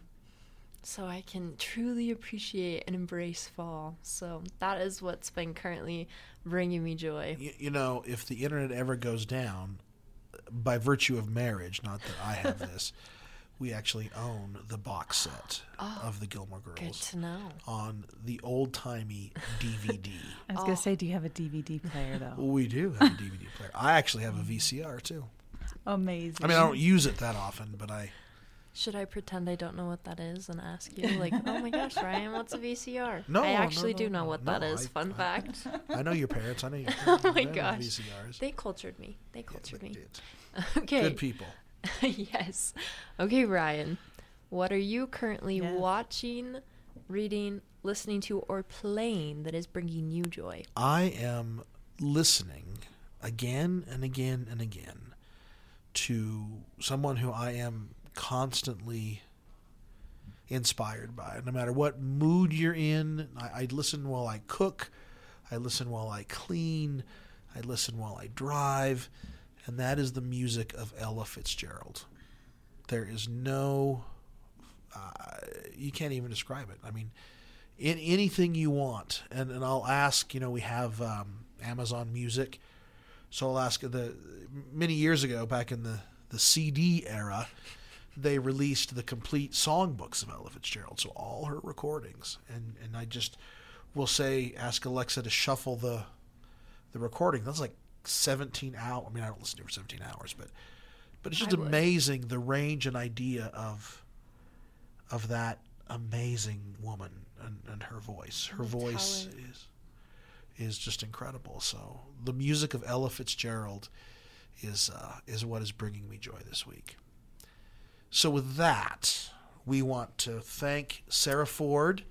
so I can truly appreciate and embrace fall. So that is what's been currently bringing me joy. You, you know, if the internet ever goes down, by virtue of marriage, not that I have this, we actually own the box set oh, of the Gilmore Girls. Good Girls to know. on the old timey DVD. I was gonna say, oh. do you have a DVD player though? we do have a DVD player. I actually have a VCR too. Amazing. I mean, I don't use it that often, but I. Should I pretend I don't know what that is and ask you, like, oh my gosh, Ryan, what's a VCR? No, I actually no, do know what no, that is. I- Fun I- fact. I know your parents. I know your. parents. Oh my They gosh. VCRs. They cultured me. They cultured me. It's Okay. Good people. yes. Okay, Ryan. What are you currently Yes. watching, reading, listening to, or playing that is bringing you joy? I am listening again and again and again to someone who I am constantly inspired by. No matter what mood you're in, I, I listen while I cook, I listen while I clean, I listen while I drive, and that is the music of Ella Fitzgerald. There is no, uh, you can't even describe it. I mean, in anything you want, and, and I'll ask, you know, we have um, Amazon Music, So I'll ask. the many years ago, back in the the CD era, they released the complete songbooks of Ella Fitzgerald, so all her recordings. And and I just will say, ask Alexa to shuffle the the recording. That's like 17 hours. I mean, I don't listen to her 17 hours, but but it's just amazing the range and idea of of that amazing woman and, and her voice. Her The voice talent. is is just incredible. So the music of Ella Fitzgerald is uh, is what is bringing me joy this week. So with that, we want to thank Sarah Ford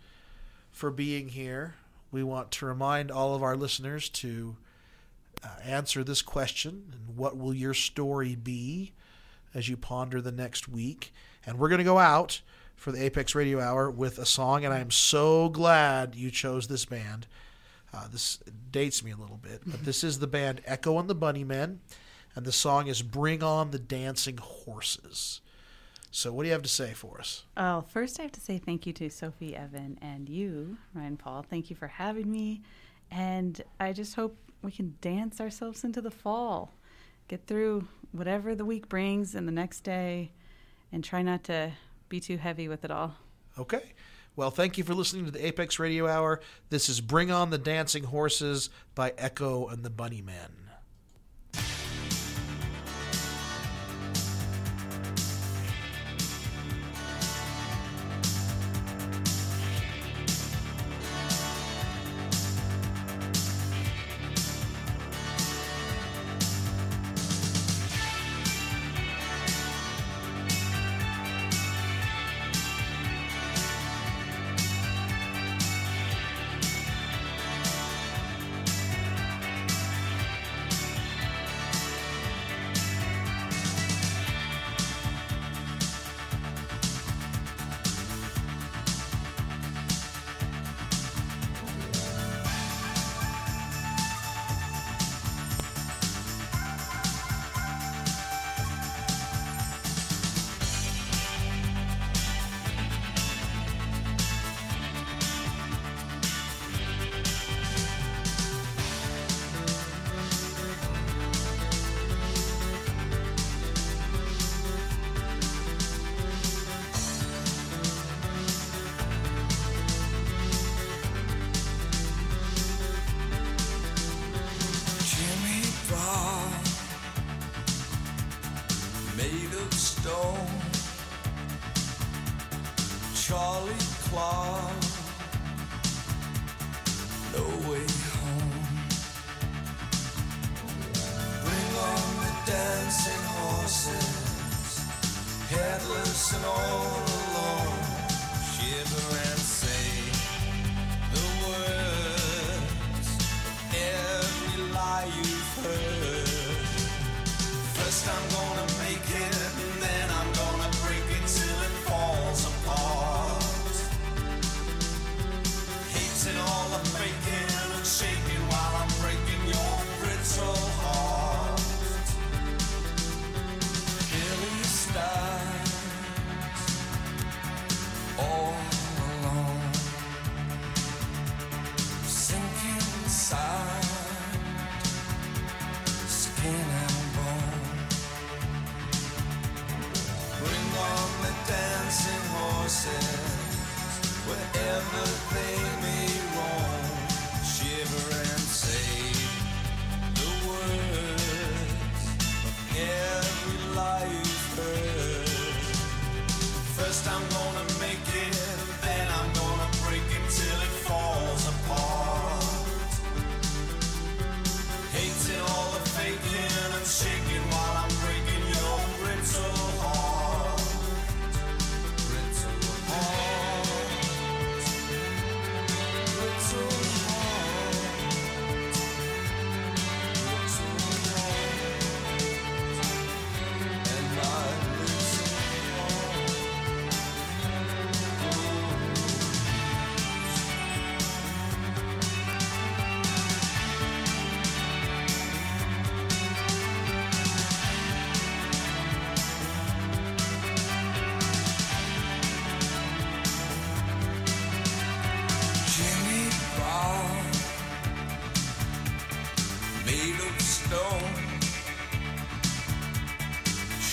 for being here. We want to remind all of our listeners to answer this question and what will your story be as you ponder the next week. And we're going to go out for the Apex Radio Hour with a song, and I am so glad you chose this band. Uh, this dates me a little bit, but this is the band Echo and the Bunnymen, and the song is Bring On the Dancing Horses. So, what do you have to say for us? Oh, first I have to say thank you to Sophie, Evan, and you, Ryan Paul. Thank you for having me. And I just hope we can dance ourselves into the fall, get through whatever the week brings and the next day, and try not to be too heavy with it all. Okay. Well, thank you for listening to the Apex Radio Hour. This is Bring On the Dancing Horses by Echo and the Bunnymen. Jimmy headless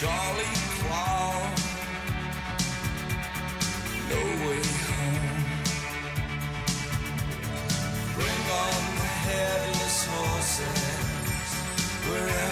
crawly claw. No way home. Bring on the headless horses, wherever